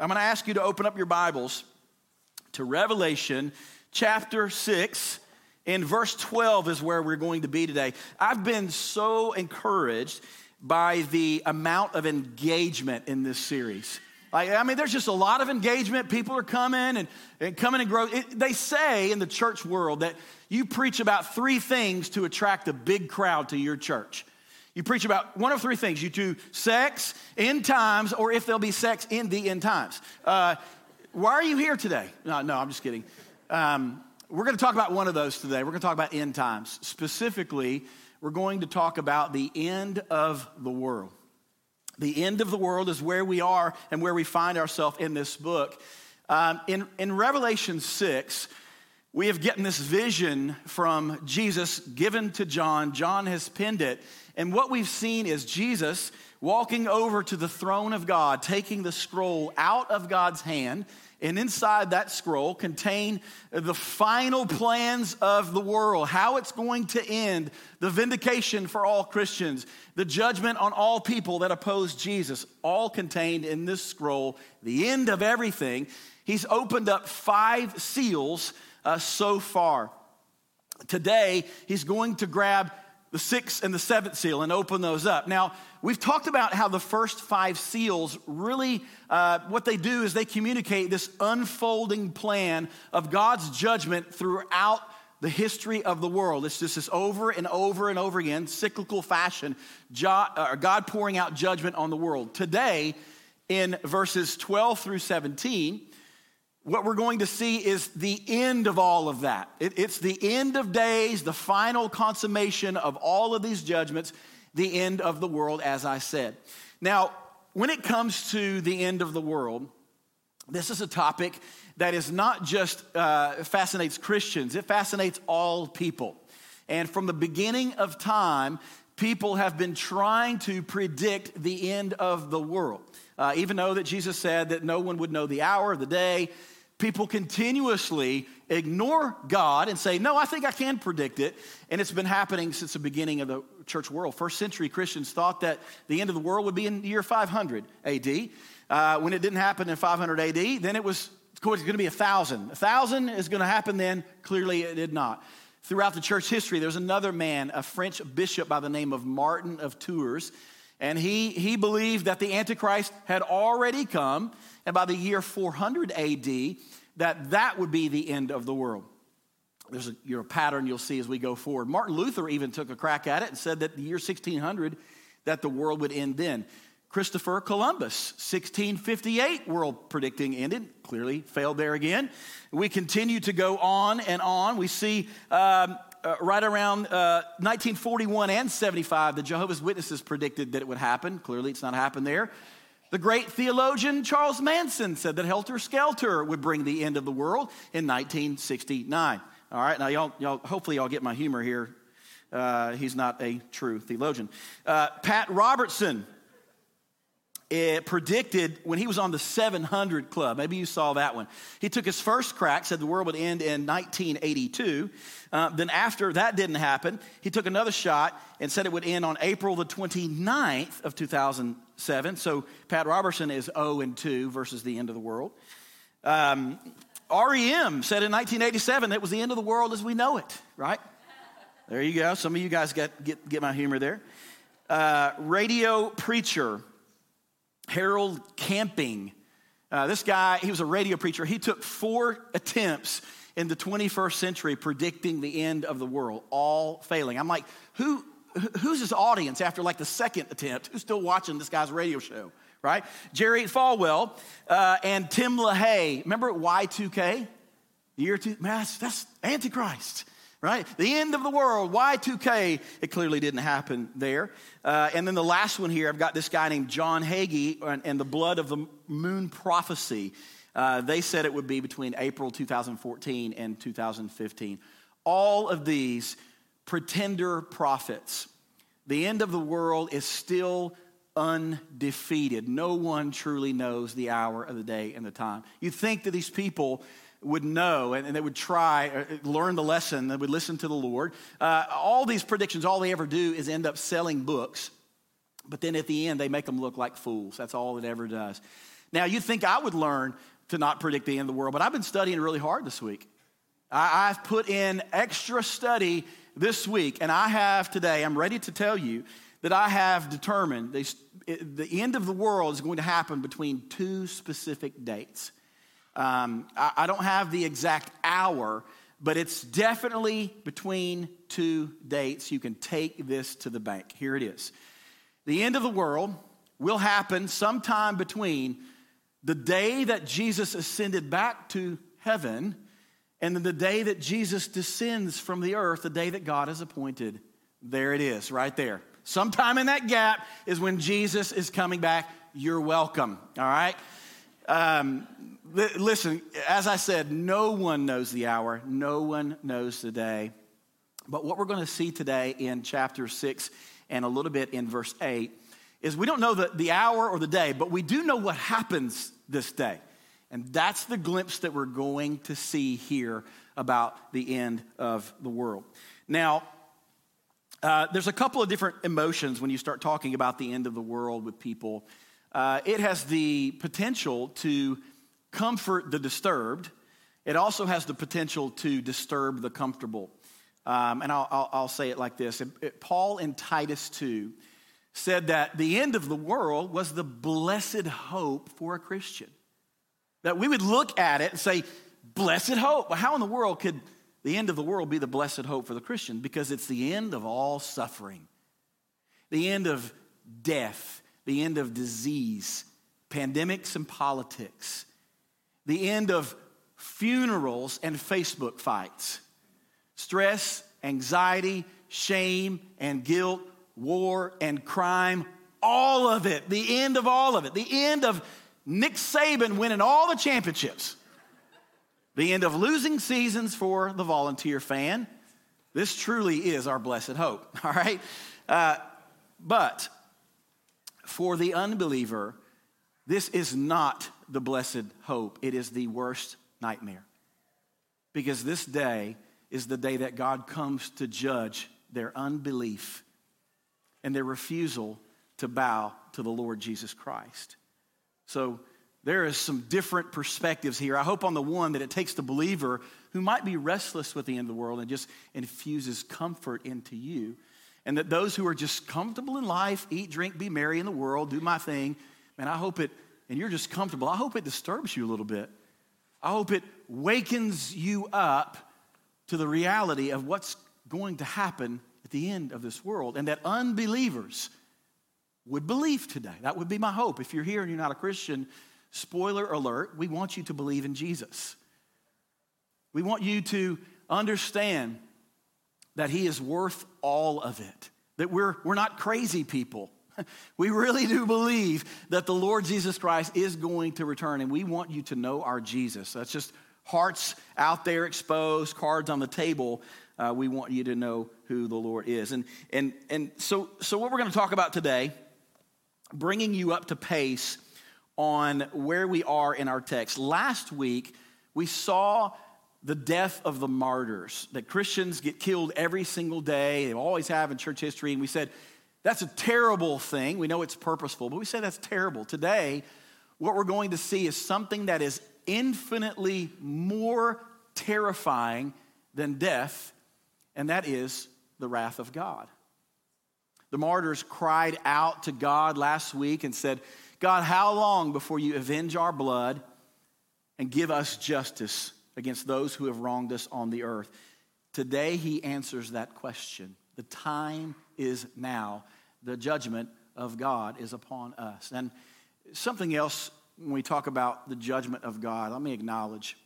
I'm going to ask you to open up your Bibles to Revelation chapter 6. And verse 12 is where we're going to be today. I've been so encouraged by the amount of engagement in this series. Like, I mean, there's just a lot of engagement. People are coming and, and coming and growing. They say in the church world that you preach about three things to attract a big crowd to your church. You preach about one of three things. You do sex, end times, or if there'll be sex in the end times. Uh, why are you here today? No, no, I'm just kidding. Um, we're going to talk about one of those today. We're going to talk about end times. Specifically, we're going to talk about the end of the world. The end of the world is where we are and where we find ourselves in this book. Um, in, in Revelation 6, we have gotten this vision from Jesus given to John. John has penned it. And what we've seen is Jesus walking over to the throne of God, taking the scroll out of God's hand. And inside that scroll contain the final plans of the world, how it's going to end, the vindication for all Christians, the judgment on all people that oppose Jesus, all contained in this scroll, the end of everything. He's opened up five seals uh, so far. Today, he's going to grab the sixth and the seventh seal and open those up. Now, we've talked about how the first five seals really, uh, what they do is they communicate this unfolding plan of God's judgment throughout the history of the world. It's just this over and over and over again, cyclical fashion, uh, God pouring out judgment on the world. Today, in verses 12 through 17, what we're going to see is the end of all of that. It, it's the end of days, the final consummation of all of these judgments, the end of the world, as I said. Now, when it comes to the end of the world, this is a topic that is not just uh, fascinates Christians, it fascinates all people. And from the beginning of time, people have been trying to predict the end of the world. Uh, even though that Jesus said that no one would know the hour, of the day, people continuously ignore God and say, No, I think I can predict it. And it's been happening since the beginning of the church world. First century Christians thought that the end of the world would be in the year 500 AD. Uh, when it didn't happen in 500 AD, then it was going to be a thousand. A thousand is going to happen then. Clearly, it did not. Throughout the church history, there's another man, a French bishop by the name of Martin of Tours, and he, he believed that the Antichrist had already come and by the year 400 AD, that that would be the end of the world. There's a, you know, pattern you'll see as we go forward. Martin Luther even took a crack at it and said that the year 1600, that the world would end then. Christopher Columbus, 1658 world predicting ended, clearly failed there again. We continue to go on and on. We see um, uh, right around uh, 1941 and 75, the Jehovah's Witnesses predicted that it would happen. Clearly, it's not happened there. The great theologian Charles Manson said that Helter Skelter would bring the end of the world in 1969. All right, now y'all, y'all hopefully y'all get my humor here. Uh, he's not a true theologian. Uh, Pat Robertson it predicted when he was on the 700 Club. Maybe you saw that one. He took his first crack, said the world would end in 1982. Uh, then, after that didn't happen, he took another shot and said it would end on April the 29th of 2007. So, Pat Robertson is 0 and 2 versus the end of the world. Um, REM said in 1987 that was the end of the world as we know it, right? There you go. Some of you guys get, get, get my humor there. Uh, radio preacher Harold Camping. Uh, this guy, he was a radio preacher. He took four attempts in the 21st century predicting the end of the world, all failing. I'm like, who, who's his audience after like the second attempt? Who's still watching this guy's radio show, right? Jerry Falwell uh, and Tim LaHaye. Remember Y2K? The Year two, man, that's, that's Antichrist right? The end of the world, Y2K, it clearly didn't happen there. Uh, and then the last one here, I've got this guy named John Hagee and, and the blood of the moon prophecy. Uh, they said it would be between April 2014 and 2015. All of these pretender prophets. The end of the world is still undefeated. No one truly knows the hour of the day and the time. You think that these people would know and, they would try, uh, learn the lesson, they would listen to the Lord. Uh, all these predictions, all they ever do is end up selling books, but then at the end, they make them look like fools. That's all it ever does. Now, you'd think I would learn to not predict the end of the world, but I've been studying really hard this week. I, have put in extra study this week, and I have today, I'm ready to tell you that I have determined the end of the world is going to happen between two specific dates. Um, I, I don't have the exact hour, but it's definitely between two dates. You can take this to the bank. Here it is. The end of the world will happen sometime between the day that Jesus ascended back to heaven and then the day that Jesus descends from the earth, the day that God has appointed. There it is, right there. Sometime in that gap is when Jesus is coming back. You're welcome, all right? Um, listen, as I said, no one knows the hour, no one knows the day. But what we're going to see today in chapter 6 and a little bit in verse 8 is we don't know the, the hour or the day, but we do know what happens this day. And that's the glimpse that we're going to see here about the end of the world. Now, uh, there's a couple of different emotions when you start talking about the end of the world with people. Uh, it has the potential to comfort the disturbed, it also has the potential to disturb the comfortable. Um, and I'll, I'll, I'll, say it like this it, it, Paul in Titus 2 said that the end of the world was the blessed hope for a Christian. That we would look at it and say, blessed hope. Well, how in the world could the end of the world be the blessed hope for the Christian? Because it's the end of all suffering, the end of death, the end of disease, pandemics and politics, the end of funerals and Facebook fights, stress, anxiety, shame, and guilt, war and crime, all of it, the end of all of it, the end of Nick Saban winning all the championships. The end of losing seasons for the volunteer fan. This truly is our blessed hope, all right? Uh, but for the unbeliever, this is not the blessed hope. It is the worst nightmare. Because this day is the day that God comes to judge their unbelief and their refusal to bow to the Lord Jesus Christ. So there is some different perspectives here. I hope on the one that it takes the believer who might be restless with the end of the world and just infuses comfort into you. And that those who are just comfortable in life, eat, drink, be merry in the world, do my thing, man, I hope it, and you're just comfortable, I hope it disturbs you a little bit. I hope it wakens you up to the reality of what's going to happen at the end of this world and that unbelievers would believe today. That would be my hope. If you're here and you're not a Christian, spoiler alert, we want you to believe in Jesus. We want you to understand that He is worth all of it, that we're, we're not crazy people. We really do believe that the Lord Jesus Christ is going to return, and we want you to know our Jesus. That's just hearts out there exposed, cards on the table. Uh, we want you to know who the Lord is. And, and, and so, so, what we're going to talk about today bringing you up to pace on where we are in our text. Last week, we saw the death of the martyrs, that Christians get killed every single day. They always have in church history. And we said, that's a terrible thing. We know it's purposeful, but we say that's terrible. Today, what we're going to see is something that is infinitely more terrifying than death, and that is the wrath of God. The martyrs cried out to God last week and said, God, how long before you avenge our blood and give us justice against those who have wronged us on the earth? Today, he answers that question. The time is now. The judgment of God is upon us. And something else when we talk about the judgment of God, let me acknowledge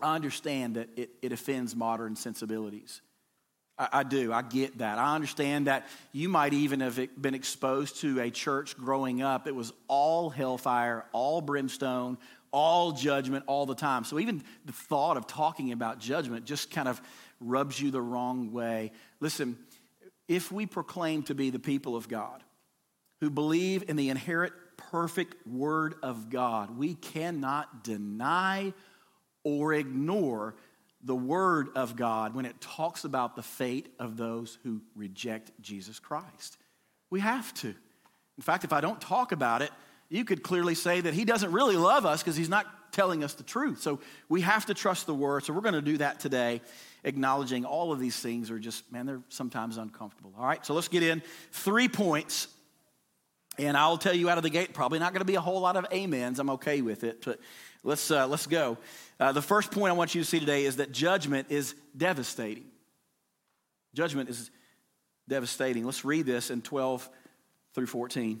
I understand that it, it offends modern sensibilities. I, I, do. I get that. I understand that you might even have been exposed to a church growing up. It was all hellfire, all brimstone, all judgment all the time. So even the thought of talking about judgment just kind of rubs you the wrong way. Listen, if we proclaim to be the people of God who believe in the inherent perfect word of God, we cannot deny or ignore the Word of God when it talks about the fate of those who reject Jesus Christ. We have to. In fact, if I don't talk about it, you could clearly say that he doesn't really love us because he's not telling us the truth. So we have to trust the word. So we're going to do that today, acknowledging all of these things are just, man, they're sometimes uncomfortable. All right, so let's get in. Three points. And I'll tell you out of the gate, probably not going to be a whole lot of amens. I'm okay with it, but let's, uh, let's go. Uh, the first point I want you to see today is that judgment is devastating. Judgment is devastating. Let's read this in 12 through 14.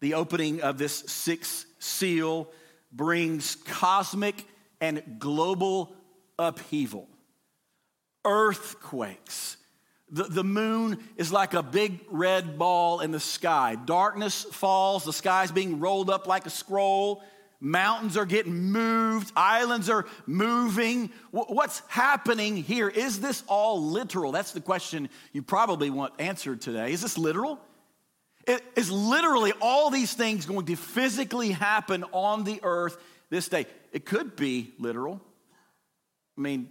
The opening of this sixth seal brings cosmic and global upheaval, earthquakes. The, the moon is like a big red ball in the sky. Darkness falls, the sky's being rolled up like a scroll. Mountains are getting moved, islands are moving. What's happening here? Is this all literal? That's the question you probably want answered today. Is this literal? Is literally all these things going to physically happen on the earth this day? It could be literal. I mean,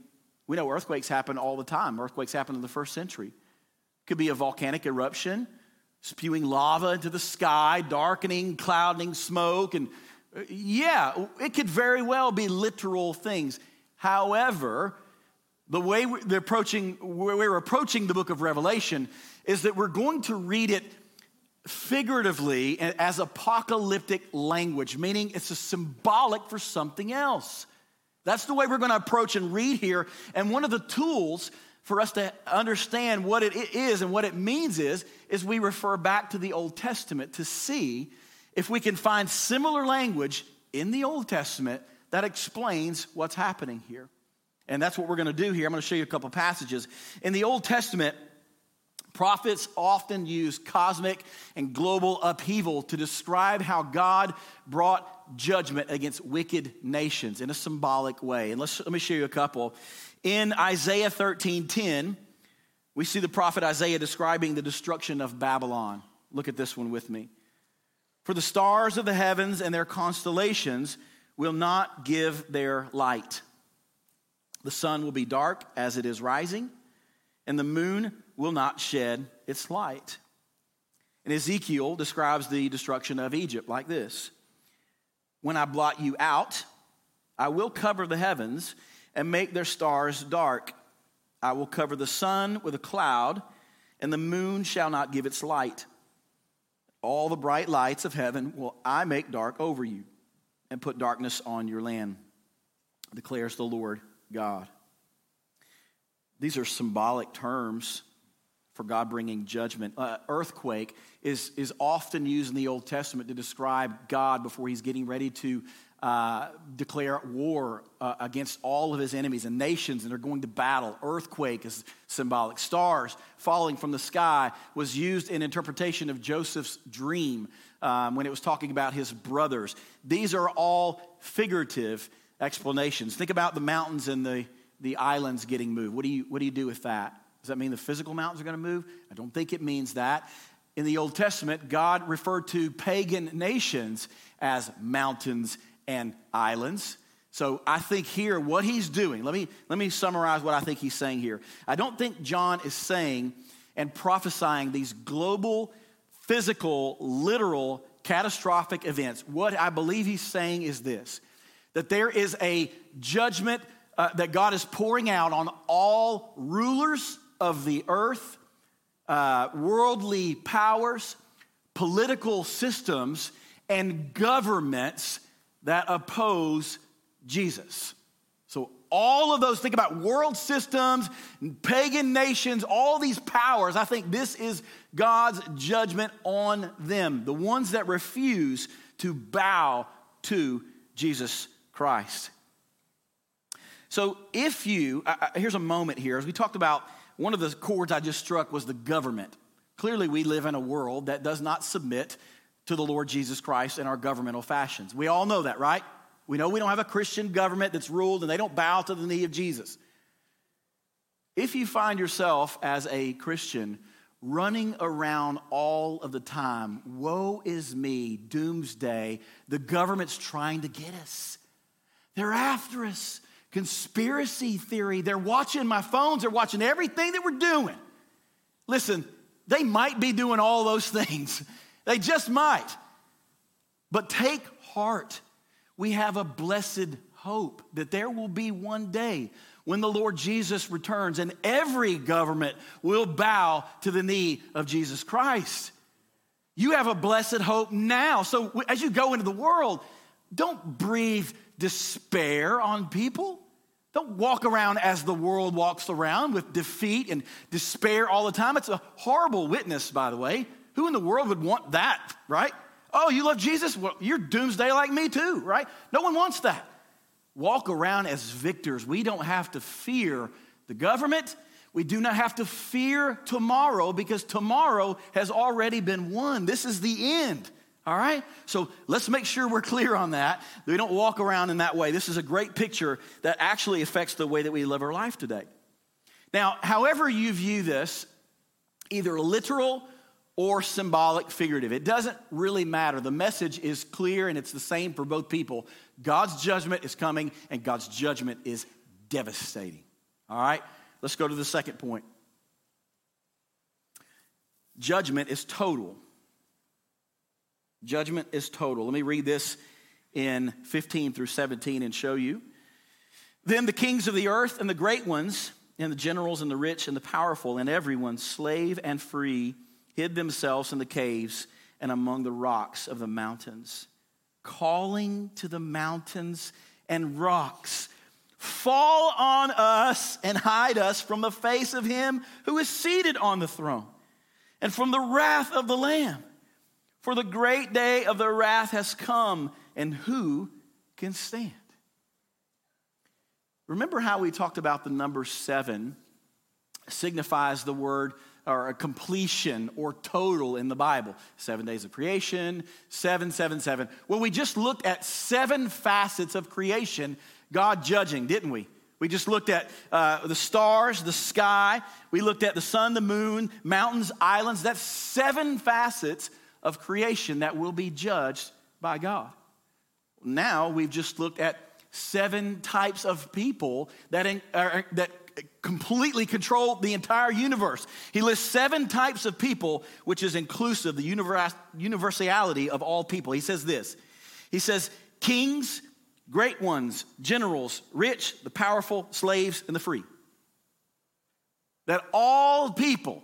we know earthquakes happen all the time. Earthquakes happened in the first century. It could be a volcanic eruption, spewing lava into the sky, darkening, clouding smoke. And yeah, it could very well be literal things. However, the way we're approaching, we're approaching the book of Revelation is that we're going to read it figuratively as apocalyptic language, meaning it's a symbolic for something else. That's the way we're going to approach and read here. And one of the tools for us to understand what it is and what it means is, is we refer back to the Old Testament to see if we can find similar language in the Old Testament that explains what's happening here. And that's what we're going to do here. I'm going to show you a couple passages. In the Old Testament, Prophets often use cosmic and global upheaval to describe how God brought judgment against wicked nations in a symbolic way. And let's, let me show you a couple. In Isaiah 13 10, we see the prophet Isaiah describing the destruction of Babylon. Look at this one with me. For the stars of the heavens and their constellations will not give their light. The sun will be dark as it is rising, and the moon will not shed its light. And Ezekiel describes the destruction of Egypt like this When I blot you out, I will cover the heavens and make their stars dark. I will cover the sun with a cloud, and the moon shall not give its light. All the bright lights of heaven will I make dark over you, and put darkness on your land, declares the Lord God. These are symbolic terms for God bringing judgment. Uh, earthquake is, is often used in the Old Testament to describe God before he's getting ready to uh, declare war uh, against all of his enemies and nations and they're going to battle. Earthquake is symbolic. Stars falling from the sky was used in interpretation of Joseph's dream um, when it was talking about his brothers. These are all figurative explanations. Think about the mountains and the, the islands getting moved. What do you, what do, you do with that? Does that mean the physical mountains are going to move? I don't think it means that. In the Old Testament, God referred to pagan nations as mountains and islands. So I think here what he's doing, let me, let me summarize what I think he's saying here. I don't think John is saying and prophesying these global, physical, literal, catastrophic events. What I believe he's saying is this that there is a judgment uh, that God is pouring out on all rulers of the earth, uh, worldly powers, political systems, and governments that oppose Jesus. So, all of those, think about world systems, pagan nations, all these powers. I think this is God's judgment on them, the ones that refuse to bow to Jesus Christ. So, if you, uh, here's a moment here, as we talked about one of the chords I just struck was the government. Clearly, we live in a world that does not submit to the Lord Jesus Christ in our governmental fashions. We all know that, right? We know we don't have a Christian government that's ruled and they don't bow to the knee of Jesus. If you find yourself as a Christian running around all of the time, woe is me, doomsday, the government's trying to get us. They're after us. Conspiracy theory, they're watching my phones, they're watching everything that we're doing. Listen, they might be doing all those things. They just might. But take heart. We have a blessed hope that there will be one day when the Lord Jesus returns and every government will bow to the knee of Jesus Christ. You have a blessed hope now. So as you go into the world, don't breathe despair on people. Don't walk around as the world walks around with defeat and despair all the time. It's a horrible witness, by the way. Who in the world would want that, right? Oh, you love Jesus? Well, you're doomsday like me too, right? No one wants that. Walk around as victors. We don't have to fear the government. We do not have to fear tomorrow because tomorrow has already been won. This is the end. All right? So let's make sure we're clear on that. We don't walk around in that way. This is a great picture that actually affects the way that we live our life today. Now, however you view this, either literal or symbolic, figurative. It doesn't really matter. The message is clear and it's the same for both people. God's judgment is coming and God's judgment is devastating. All right, let's go to the second point. Judgment is total. Judgment is total. Let me read this in 15 through 17 and show you. Then the kings of the earth and the great ones, and the generals and the rich and the powerful, and everyone, slave and free, hid themselves in the caves and among the rocks of the mountains, calling to the mountains and rocks, Fall on us and hide us from the face of him who is seated on the throne and from the wrath of the Lamb. For the great day of the wrath has come, and who can stand? Remember how we talked about the number seven signifies the word or a completion or total in the Bible. Seven days of creation, seven, seven, seven. Well, we just looked at seven facets of creation, God judging, didn't we? We just looked at uh, the stars, the sky. We looked at the sun, the moon, mountains, islands. That's seven facets of creation that will be judged by God. Now we've just looked at seven types of people that, in, that completely control the entire universe. He lists seven types of people, which is inclusive, the universality of all people. He says this He says, kings, great ones, generals, rich, the powerful, slaves, and the free. That all people,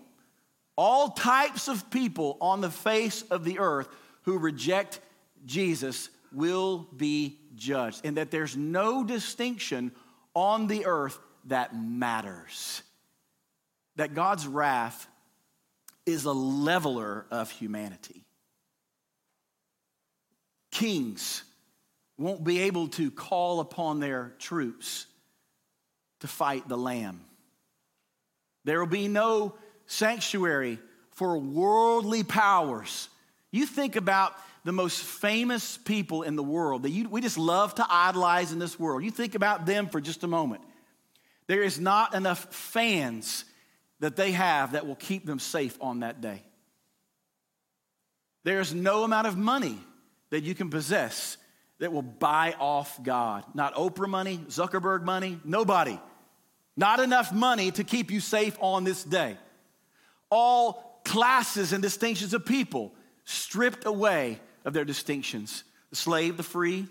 all types of people on the face of the earth who reject Jesus will be judged, and that there's no distinction on the earth that matters. That God's wrath is a leveler of humanity. Kings won't be able to call upon their troops to fight the Lamb. There will be no sanctuary for worldly powers. You think about the most famous people in the world that you, we just love to idolize in this world. You think about them for just a moment. There is not enough fans that they have that will keep them safe on that day. There's no amount of money that you can possess that will buy off God. Not Oprah money, Zuckerberg money, nobody. Not enough money to keep you safe on this day. All classes and distinctions of people stripped away of their distinctions the slave, the free,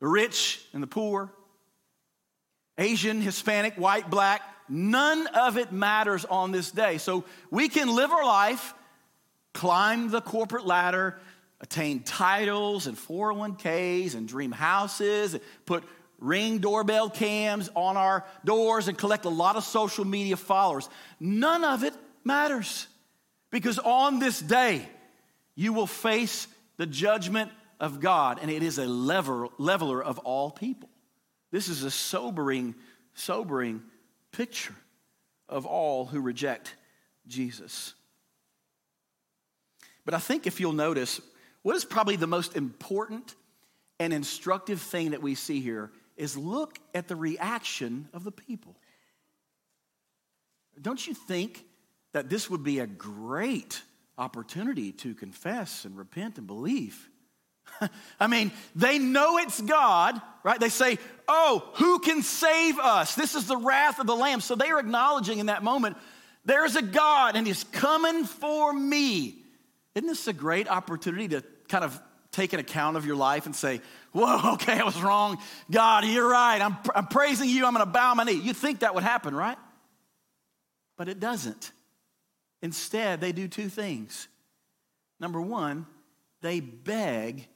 the rich, and the poor, Asian, Hispanic, white, black, none of it matters on this day. So we can live our life, climb the corporate ladder, attain titles and 401ks and dream houses, put ring doorbell cams on our doors and collect a lot of social media followers. None of it matters because on this day, you will face the judgment of God, and it is a lever, leveler of all people. This is a sobering, sobering picture of all who reject Jesus. But I think if you'll notice, What is probably the most important and instructive thing that we see here is look at the reaction of the people. Don't you think that this would be a great opportunity to confess and repent and believe? I mean, they know it's God, right? They say, Oh, who can save us? This is the wrath of the Lamb. So they are acknowledging in that moment, there's a God and He's coming for me. Isn't this a great opportunity to kind of take an account of your life and say, Whoa, okay, I was wrong. God, you're right. I'm, I'm praising you. I'm going to bow my knee. You think that would happen, right? But it doesn't. Instead, they do two things. Number one, they beg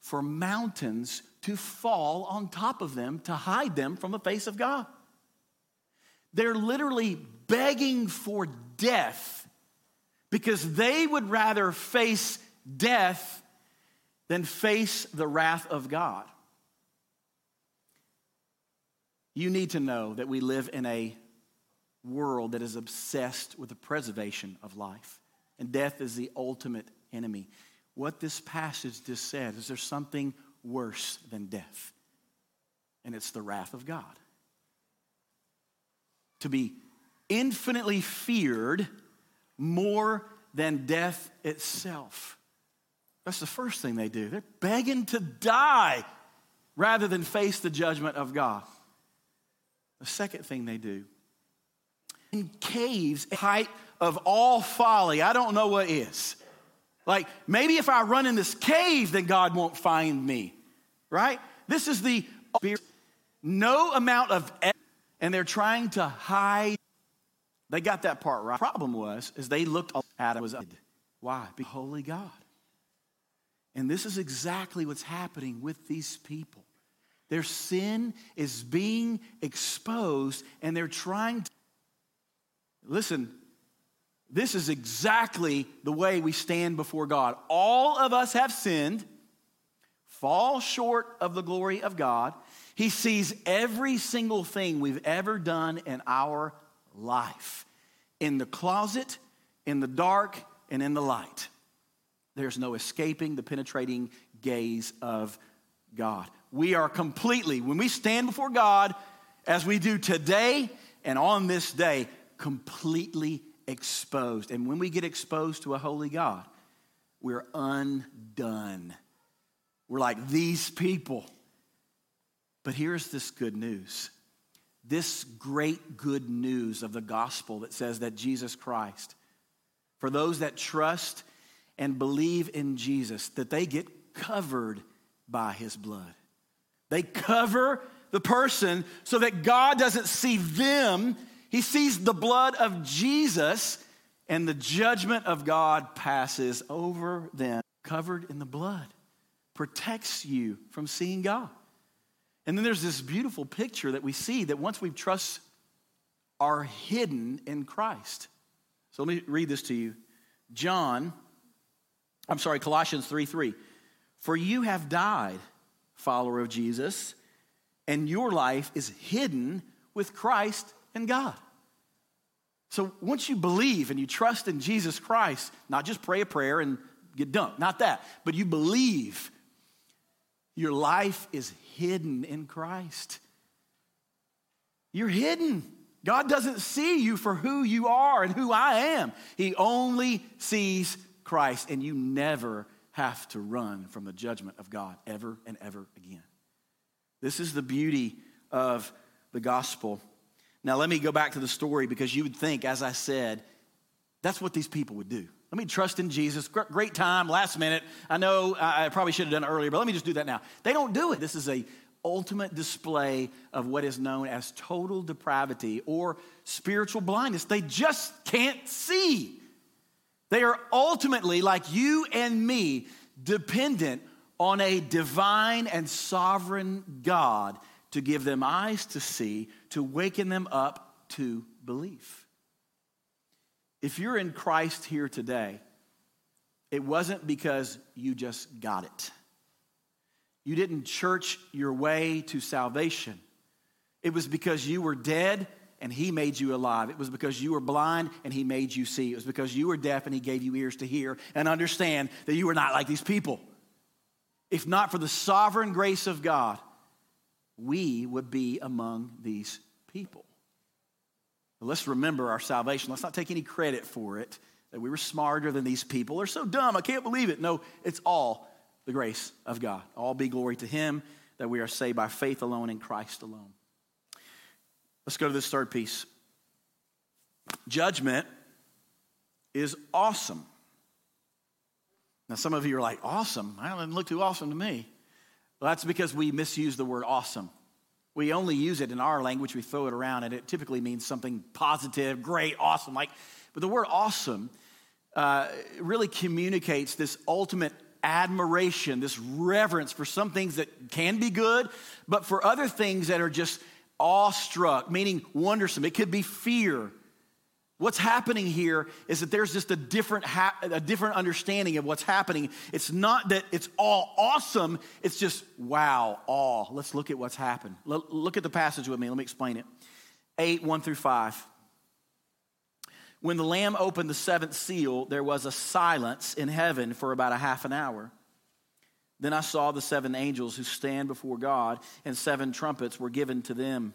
for mountains to fall on top of them to hide them from the face of God. They're literally begging for death because they would rather face death than face the wrath of God. You need to know that we live in a world that is obsessed with the preservation of life, and death is the ultimate enemy what this passage just said is there's something worse than death, and it's the wrath of God. To be infinitely feared more than death itself. That's the first thing they do. They're begging to die rather than face the judgment of God. The second thing they do in caves, height of all folly, I don't know what is. Like, maybe if I run in this cave, then God won't find me, right? This is the no amount of, and they're trying to hide. They got that part right. Problem was, is they looked at it was why? Be holy God. And this is exactly what's happening with these people. Their sin is being exposed, and they're trying to. Listen, this is exactly the way we stand before God. All of us have sinned, fall short of the glory of God. He sees every single thing we've ever done in our life in the closet, in the dark, and in the light. There's no escaping the penetrating gaze of God. We are completely, when we stand before God, as we do today and on this day, completely exposed. And when we get exposed to a holy God, we're undone. We're like these people. But here's this good news this great good news of the gospel that says that Jesus Christ, for those that trust and believe in Jesus, that they get covered by his blood. They cover the person so that God doesn't see them he sees the blood of Jesus, and the judgment of God passes over them, covered in the blood, protects you from seeing God. And then there's this beautiful picture that we see that once we trust, are hidden in Christ. So let me read this to you. John, I'm sorry, Colossians 3 3. For you have died, follower of Jesus, and your life is hidden with Christ and God. So once you believe and you trust in Jesus Christ, not just pray a prayer and get dunked, not that, but you believe, your life is hidden in Christ. You're hidden. God doesn't see you for who you are and who I am. He only sees Christ, and you never have to run from the judgment of God ever and ever again. This is the beauty of the gospel. Now, let me go back to the story because you would think, as I said, that's what these people would do. Let me trust in Jesus. Great time, last minute. I know I probably should have done it earlier, but let me just do that now. They don't do it. This is a ultimate display of what is known as total depravity or spiritual blindness. They just can't see. They are ultimately, like you and me, dependent on a divine and sovereign God to give them eyes to see, to waken them up to belief. If you're in Christ here today, it wasn't because you just got it. You didn't church your way to salvation. It was because you were dead and he made you alive. It was because you were blind and he made you see. It was because you were deaf and he gave you ears to hear and understand that you were not like these people. if not for the sovereign grace of God, we would be among these people. Let's remember our salvation. Let's not take any credit for it, that we were smarter than these people. They're so dumb. I can't believe it. No, it's all the grace of God. All be glory to Him that we are saved by faith alone in Christ alone. Let's go to this third piece. Judgment is awesome. Now, some of you are like, awesome? I don't look too awesome to me. Well, that's because we misuse the word awesome. We only use it in our language, we throw it around, and it typically means something positive, great, awesome. Like, but the word awesome uh, really communicates this ultimate admiration, this reverence for some things that can be good, but for other things that are just awestruck, meaning wondersome. It could be fear. What's happening here is that there's just a different, ha- a different understanding of what's happening. It's not that it's all awesome, it's just wow, awe. Let's look at what's happened. L- look at the passage with me. Let me explain it. 8, 1 through 5. When the Lamb opened the seventh seal, there was a silence in heaven for about a half an hour. Then I saw the seven angels who stand before God, and seven trumpets were given to them.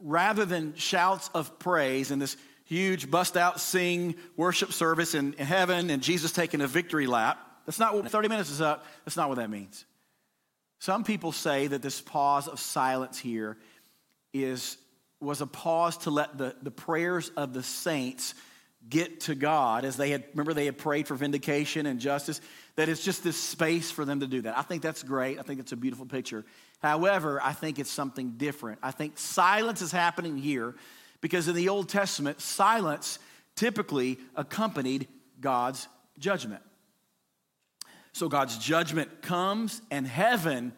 rather than shouts of praise and this huge bust out sing worship service in heaven and Jesus taking a victory lap, that's not what 30 minutes is up. That's not what that means. Some people say that this pause of silence here is was a pause to let the, the prayers of the saints get to God as they had, remember, they had prayed for vindication and justice, that it's just this space for them to do that. I think that's great. I think it's a beautiful picture. However, I think it's something different. I think silence is happening here because in the Old Testament, silence typically accompanied God's judgment. So God's judgment comes, and heaven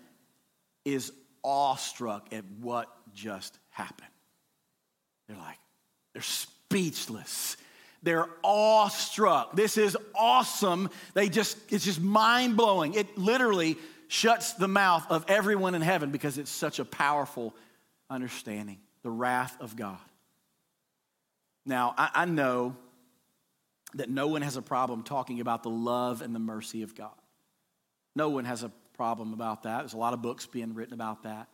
is awestruck at what just happened. They're like, they're speechless. They're awestruck. This is awesome. They just, it's just mind blowing. It literally shuts the mouth of everyone in heaven because it's such a powerful understanding the wrath of God. Now, I, I know that no one has a problem talking about the love and the mercy of God. No one has a problem about that. There's a lot of books being written about that.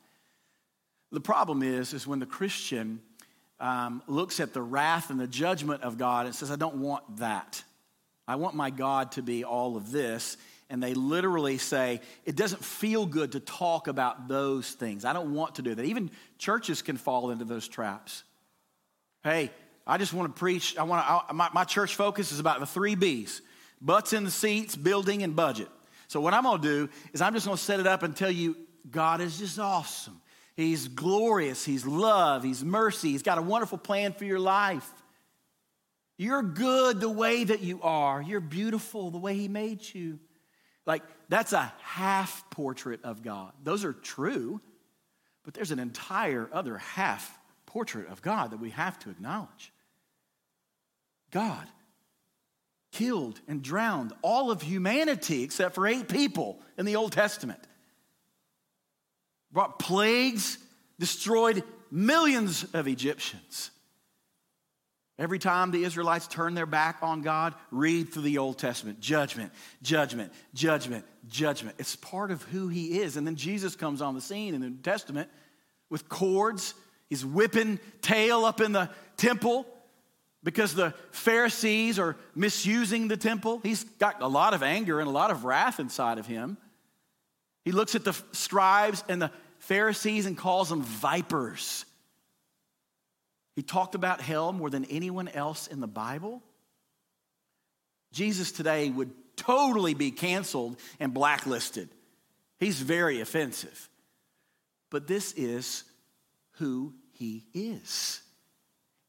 The problem is, is when the Christian um, looks at the wrath and the judgment of God and says, I don't want that. I want my God to be all of this. And they literally say, it doesn't feel good to talk about those things. I don't want to do that. Even churches can fall into those traps. Hey, I just want to preach. I want to, I, my, my church focus is about the three B's butts in the seats, building, and budget. So, what I'm going to do is I'm just going to set it up and tell you God is just awesome. He's glorious. He's love. He's mercy. He's got a wonderful plan for your life. You're good the way that you are. You're beautiful the way He made you. Like, that's a half portrait of God. Those are true, but there's an entire other half portrait of God that we have to acknowledge. God killed and drowned all of humanity except for eight people in the Old Testament brought plagues, destroyed millions of Egyptians. Every time the Israelites turn their back on God, read through the Old Testament judgment, judgment, judgment, judgment. It's part of who He is. And then Jesus comes on the scene in the New Testament with cords. He's whipping tail up in the temple because the Pharisees are misusing the temple. He's got a lot of anger and a lot of wrath inside of him. He looks at the scribes and the Pharisees and calls them vipers. He talked about hell more than anyone else in the Bible. Jesus today would totally be canceled and blacklisted. He's very offensive. But this is who he is.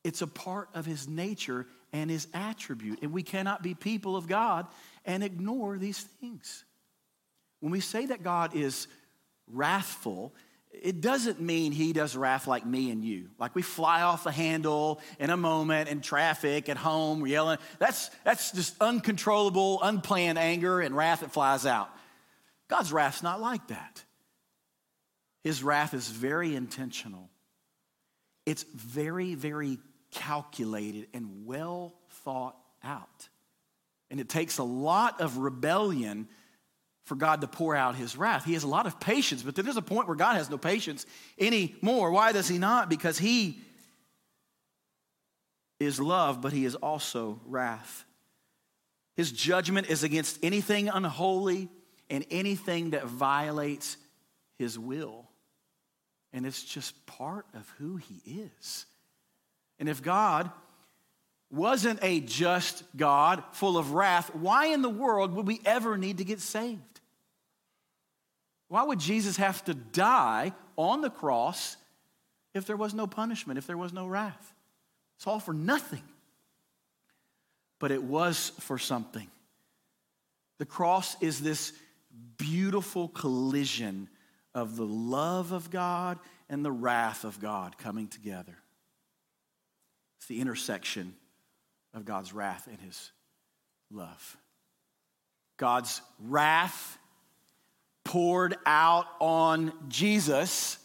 It's a part of his nature and his attribute. And we cannot be people of God and ignore these things. When we say that God is wrathful, it doesn't mean he does wrath like me and you. Like we fly off the handle in a moment in traffic, at home, yelling. That's, that's just uncontrollable, unplanned anger and wrath that flies out. God's wrath's not like that. His wrath is very intentional. It's very, very calculated and well thought out. And it takes a lot of rebellion for God to pour out his wrath. He has a lot of patience, but there's a point where God has no patience anymore. Why does he not? Because he is love, but he is also wrath. His judgment is against anything unholy and anything that violates his will. And it's just part of who he is. And if God wasn't a just God full of wrath, why in the world would we ever need to get saved? Why would Jesus have to die on the cross if there was no punishment, if there was no wrath? It's all for nothing. But it was for something. The cross is this beautiful collision of the love of God and the wrath of God coming together. It's the intersection of God's wrath and his love. God's wrath poured out on Jesus,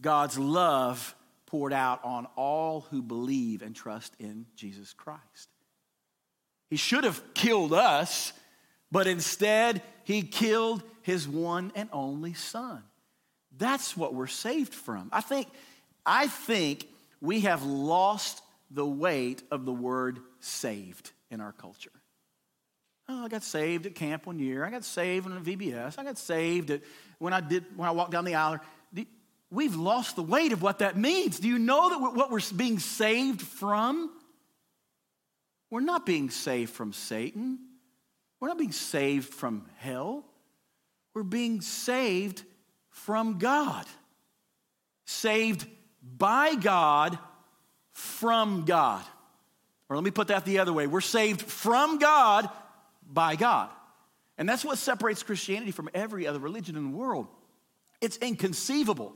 God's love poured out on all who believe and trust in Jesus Christ. He should have killed us, but instead, he killed his one and only son. That's what we're saved from. I think, I think we have lost the weight of the word saved in our culture. Oh, I got saved at camp one year. I got saved in a VBS. I got saved at, when I did when I walked down the aisle. We've lost the weight of what that means. Do you know that what we're being saved from? We're not being saved from Satan. We're not being saved from hell. We're being saved from God. Saved by God from God. Or let me put that the other way. We're saved from God by God. And that's what separates Christianity from every other religion in the world. It's inconceivable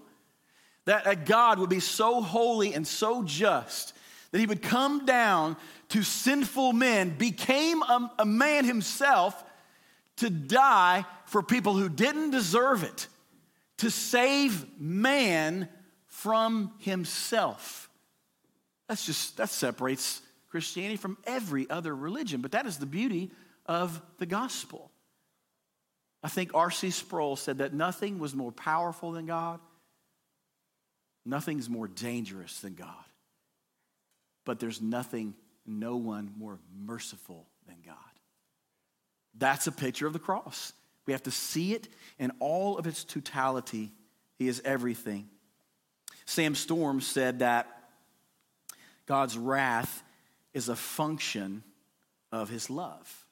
that a God would be so holy and so just that he would come down to sinful men, became a, a man himself to die for people who didn't deserve it, to save man from himself. That's just, that separates Christianity from every other religion. But that is the beauty of the gospel. I think R.C. Sproul said that nothing was more powerful than God, nothing's more dangerous than God. But there's nothing, no one more merciful than God. That's a picture of the cross. We have to see it in all of its totality. He is everything. Sam Storm said that God's wrath is a function of his love.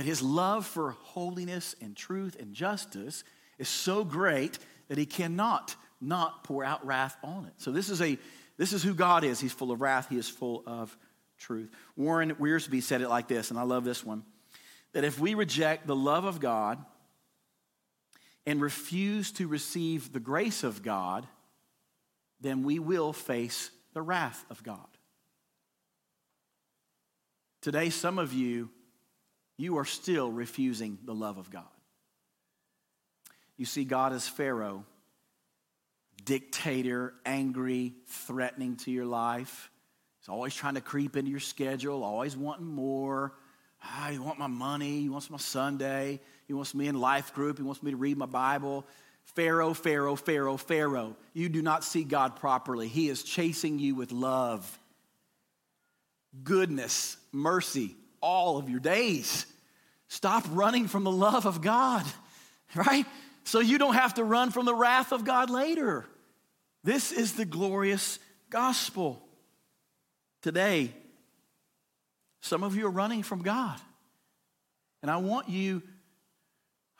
That his love for holiness and truth and justice is so great that he cannot not pour out wrath on it. So this is a this is who God is. He's full of wrath, he is full of truth. Warren Wiersbe said it like this, and I love this one. That if we reject the love of God and refuse to receive the grace of God, then we will face the wrath of God. Today, some of you, you are still refusing the love of God. You see God as Pharaoh, dictator, angry, threatening to your life. He's always trying to creep into your schedule, always wanting more. Ah, he wants my money. He wants my Sunday. He wants me in life group. He wants me to read my Bible. Pharaoh, Pharaoh, Pharaoh, Pharaoh. You do not see God properly. He is chasing you with love, goodness, mercy, all of your days. Stop running from the love of God, right? So you don't have to run from the wrath of God later. This is the glorious gospel. Today, some of you are running from God. And I want you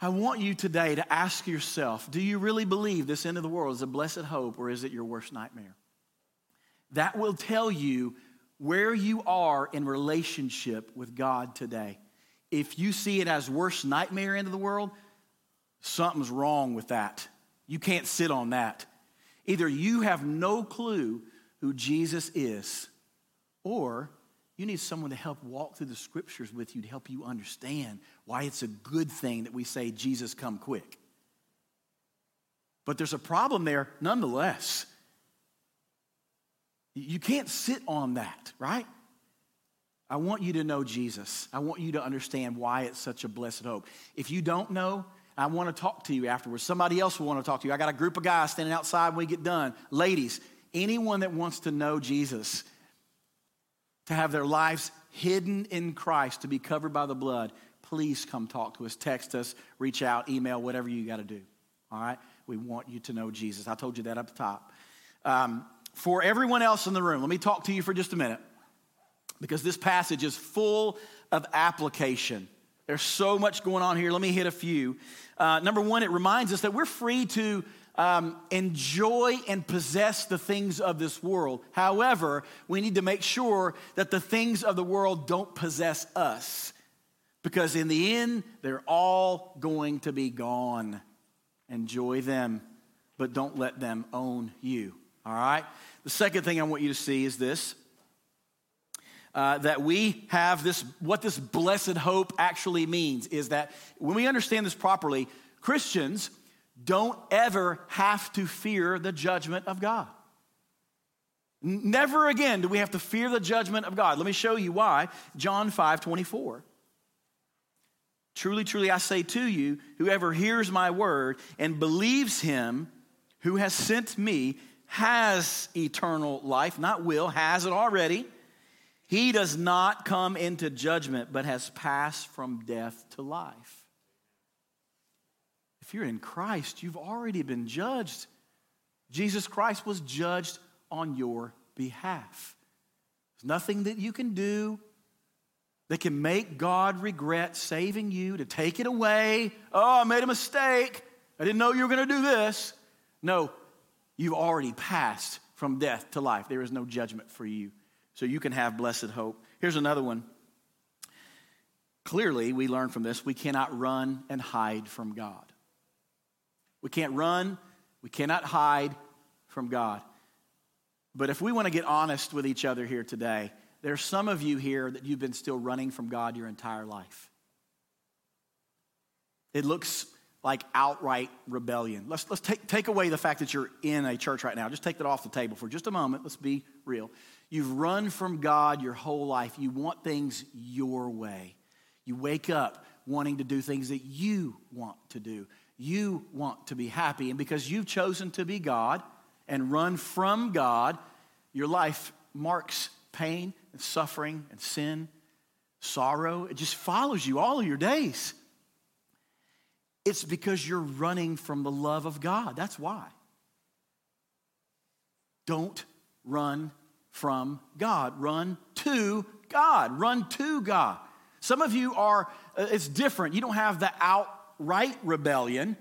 I want you today to ask yourself do you really believe this end of the world is a blessed hope or is it your worst nightmare? That will tell you where you are in relationship with God today. If you see it as worst nightmare of the world, Something's wrong with that. You can't sit on that. Either you have no clue who Jesus is, or you need someone to help walk through the scriptures with you to help you understand why it's a good thing that we say, Jesus, come quick. But there's a problem there nonetheless. You can't sit on that, right? I want you to know Jesus. I want you to understand why it's such a blessed hope. If you don't know, I want to talk to you afterwards. Somebody else will want to talk to you. I got a group of guys standing outside when we get done. Ladies, anyone that wants to know Jesus, to have their lives hidden in Christ, to be covered by the blood, please come talk to us, text us, reach out, email, whatever you got to do. All right? We want you to know Jesus. I told you that up top. Um, for everyone else in the room, let me talk to you for just a minute because this passage is full of application. There's so much going on here. Let me hit a few. Uh, number one, it reminds us that we're free to um, enjoy and possess the things of this world. However, we need to make sure that the things of the world don't possess us because in the end, they're all going to be gone. Enjoy them, but don't let them own you. All right? The second thing I want you to see is this uh, that we have this, what this blessed hope actually means is that when we understand this properly, Christians don't ever have to fear the judgment of God. Never again do we have to fear the judgment of God. Let me show you why. John 5 24. Truly, truly, I say to you, whoever hears my word and believes him who has sent me has eternal life, not will, has it already. He does not come into judgment, but has passed from death to life. If you're in Christ, you've already been judged. Jesus Christ was judged on your behalf. There's nothing that you can do that can make God regret saving you, to take it away. Oh, I made a mistake. I didn't know you were going to do this. No, you've already passed from death to life. There is no judgment for you so you can have blessed hope. Here's another one. Clearly, we learn from this we cannot run and hide from God. We can't run, we cannot hide from God. But if we want to get honest with each other here today, there's some of you here that you've been still running from God your entire life. It looks like outright rebellion. Let's, let's take, take away the fact that you're in a church right now. Just take that off the table for just a moment. Let's be real. You've run from God your whole life. You want things your way. You wake up wanting to do things that you want to do. You want to be happy. And because you've chosen to be God and run from God, your life marks pain and suffering and sin, sorrow. It just follows you all of your days. It's because you're running from the love of God. That's why. Don't run from God. Run to God. Run to God. Some of you are, uh, it's different. You don't have the outright rebellion.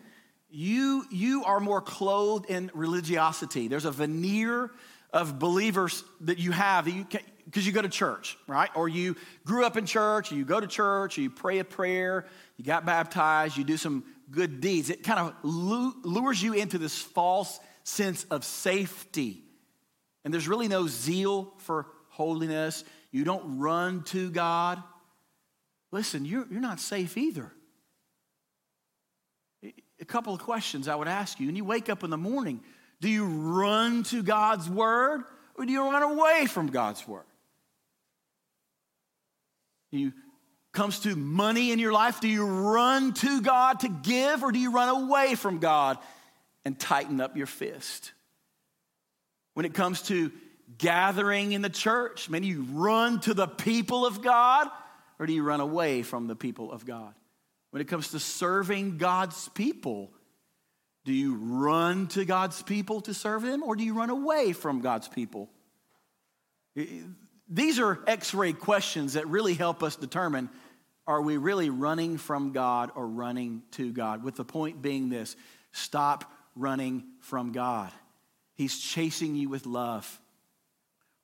You, you are more clothed in religiosity. There's a veneer of believers that you have you because you go to church, right? Or you grew up in church, you go to church, you pray a prayer, you got baptized, you do some good deeds. It kind of lures you into this false sense of safety and there's really no zeal for holiness, you don't run to God, listen, you're, you're not safe either. A couple of questions I would ask you. When you wake up in the morning, do you run to God's word or do you run away from God's word? Do you comes to money in your life, do you run to God to give or do you run away from God and tighten up your fist? when it comes to gathering in the church? Many you run to the people of God, or do you run away from the people of God? When it comes to serving God's people, do you run to God's people to serve them, or do you run away from God's people? These are x ray questions that really help us determine are we really running from God or running to God? With the point being this stop running from God. He's chasing you with love.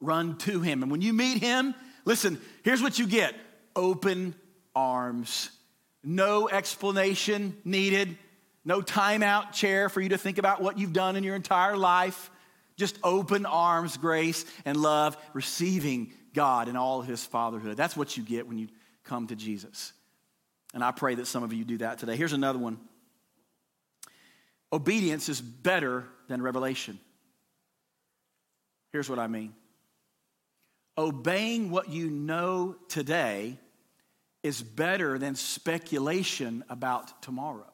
Run to him. And when you meet him, listen, here's what you get open arms. No explanation needed. No timeout chair for you to think about what you've done in your entire life. Just open arms, grace, and love, receiving God in all his fatherhood. That's what you get when you come to Jesus. And I pray that some of you do that today. Here's another one obedience is better than revelation. Here's what I mean obeying what you know today is better than speculation about tomorrow.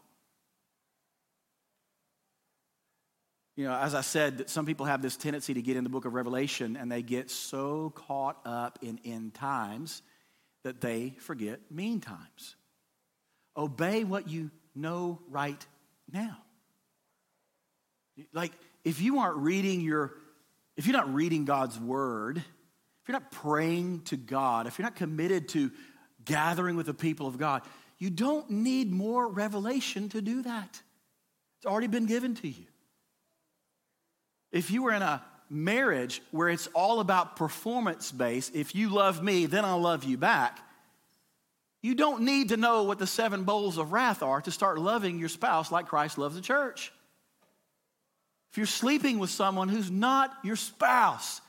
You know, as I said, some people have this tendency to get in the book of Revelation and they get so caught up in end times that they forget mean times. Obey what you know right now. Like, if you aren't reading your, if you're not reading God's word, if you're not praying to God, if you're not committed to gathering with the people of God, you don't need more revelation to do that. It's already been given to you. If you were in a marriage where it's all about performance based, if you love me, then I'll love you back. You don't need to know what the seven bowls of wrath are to start loving your spouse like Christ loves the church. If you're sleeping with someone who's not your spouse,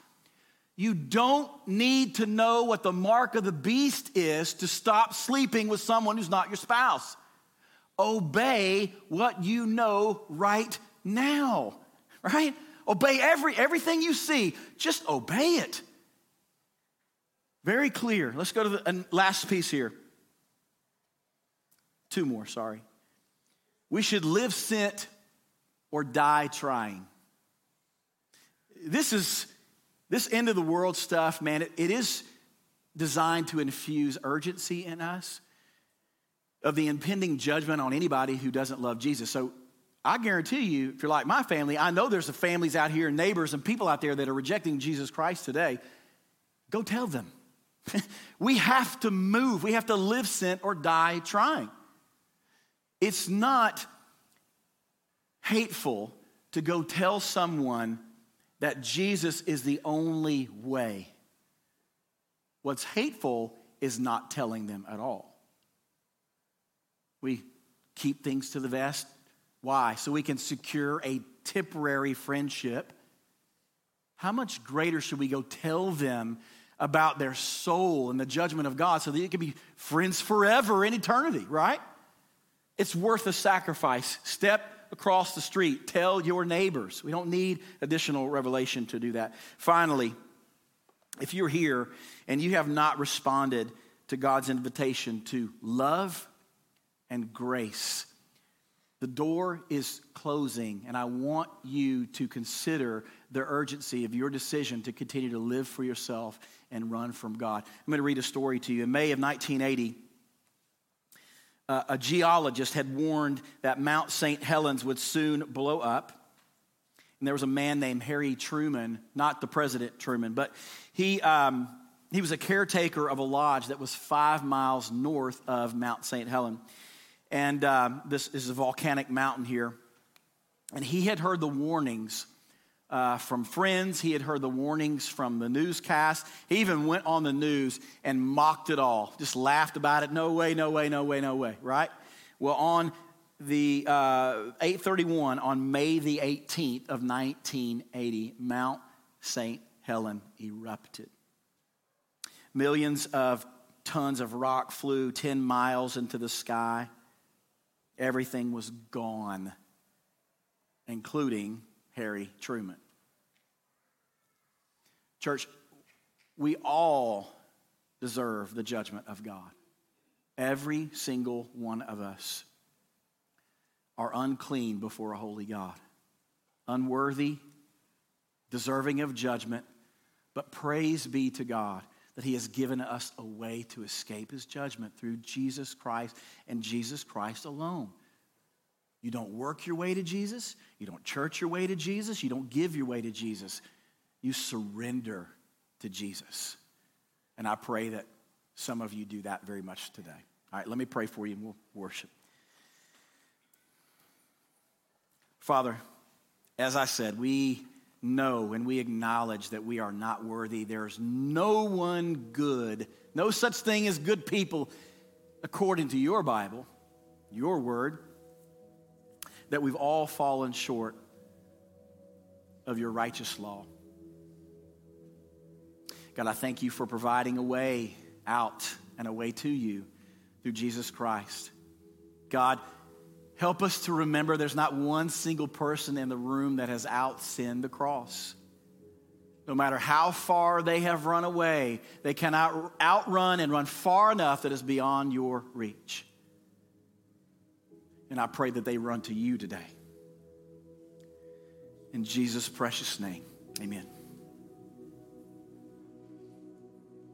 you don't need to know what the mark of the beast is to stop sleeping with someone who's not your spouse. Obey what you know right now, right? Obey every, everything you see. Just obey it. Very clear. Let's go to the last piece here. Two more, sorry. We should live sent or die trying. This is this end of the world stuff, man, it, it is designed to infuse urgency in us of the impending judgment on anybody who doesn't love Jesus. So I guarantee you, if you're like my family, I know there's the families out here, neighbors, and people out there that are rejecting Jesus Christ today. Go tell them. we have to move. We have to live sent or die trying. It's not hateful to go tell someone that Jesus is the only way. What's hateful is not telling them at all. We keep things to the vest. Why? So we can secure a temporary friendship. How much greater should we go tell them about their soul and the judgment of God so that you can be friends forever in eternity, right? It's worth a sacrifice. Step across the street. Tell your neighbors. We don't need additional revelation to do that. Finally, if you're here and you have not responded to God's invitation to love and grace, the door is closing, and I want you to consider the urgency of your decision to continue to live for yourself and run from God. I'm going to read a story to you. In May of 1980, uh, a geologist had warned that Mount St. Helens would soon blow up. And there was a man named Harry Truman, not the President Truman, but he, um, he was a caretaker of a lodge that was five miles north of Mount St. Helens. And um, this is a volcanic mountain here. And he had heard the warnings uh, from friends. He had heard the warnings from the newscast. He even went on the news and mocked it all, just laughed about it. No way, no way, no way, no way, right? Well, on the uh, 831, on May the 18th of 1980, Mount St. Helen erupted. Millions of tons of rock flew 10 miles into the sky. Everything was gone, including Harry Truman. Church, we all deserve the judgment of God. Every single one of us are unclean before a holy God, unworthy, deserving of judgment. But praise be to God that He has given us a way to escape His judgment through Jesus Christ and Jesus Christ alone. You don't work your way to Jesus. You don't church your way to Jesus. You don't give your way to Jesus. You surrender to Jesus. And I pray that some of you do that very much today. All right, let me pray for you and we'll worship. Father, as I said, we know and we acknowledge that we are not worthy. There's no one good, no such thing as good people according to your Bible, your word. that we've all fallen short of your righteous law. God, I thank you for providing a way out and a way to you through Jesus Christ. God, help us to remember there's not one single person in the room that has out sinned the cross. No matter how far they have run away, they cannot outrun and run far enough that is beyond your reach. And I pray that they run to you today. In Jesus' precious name, amen.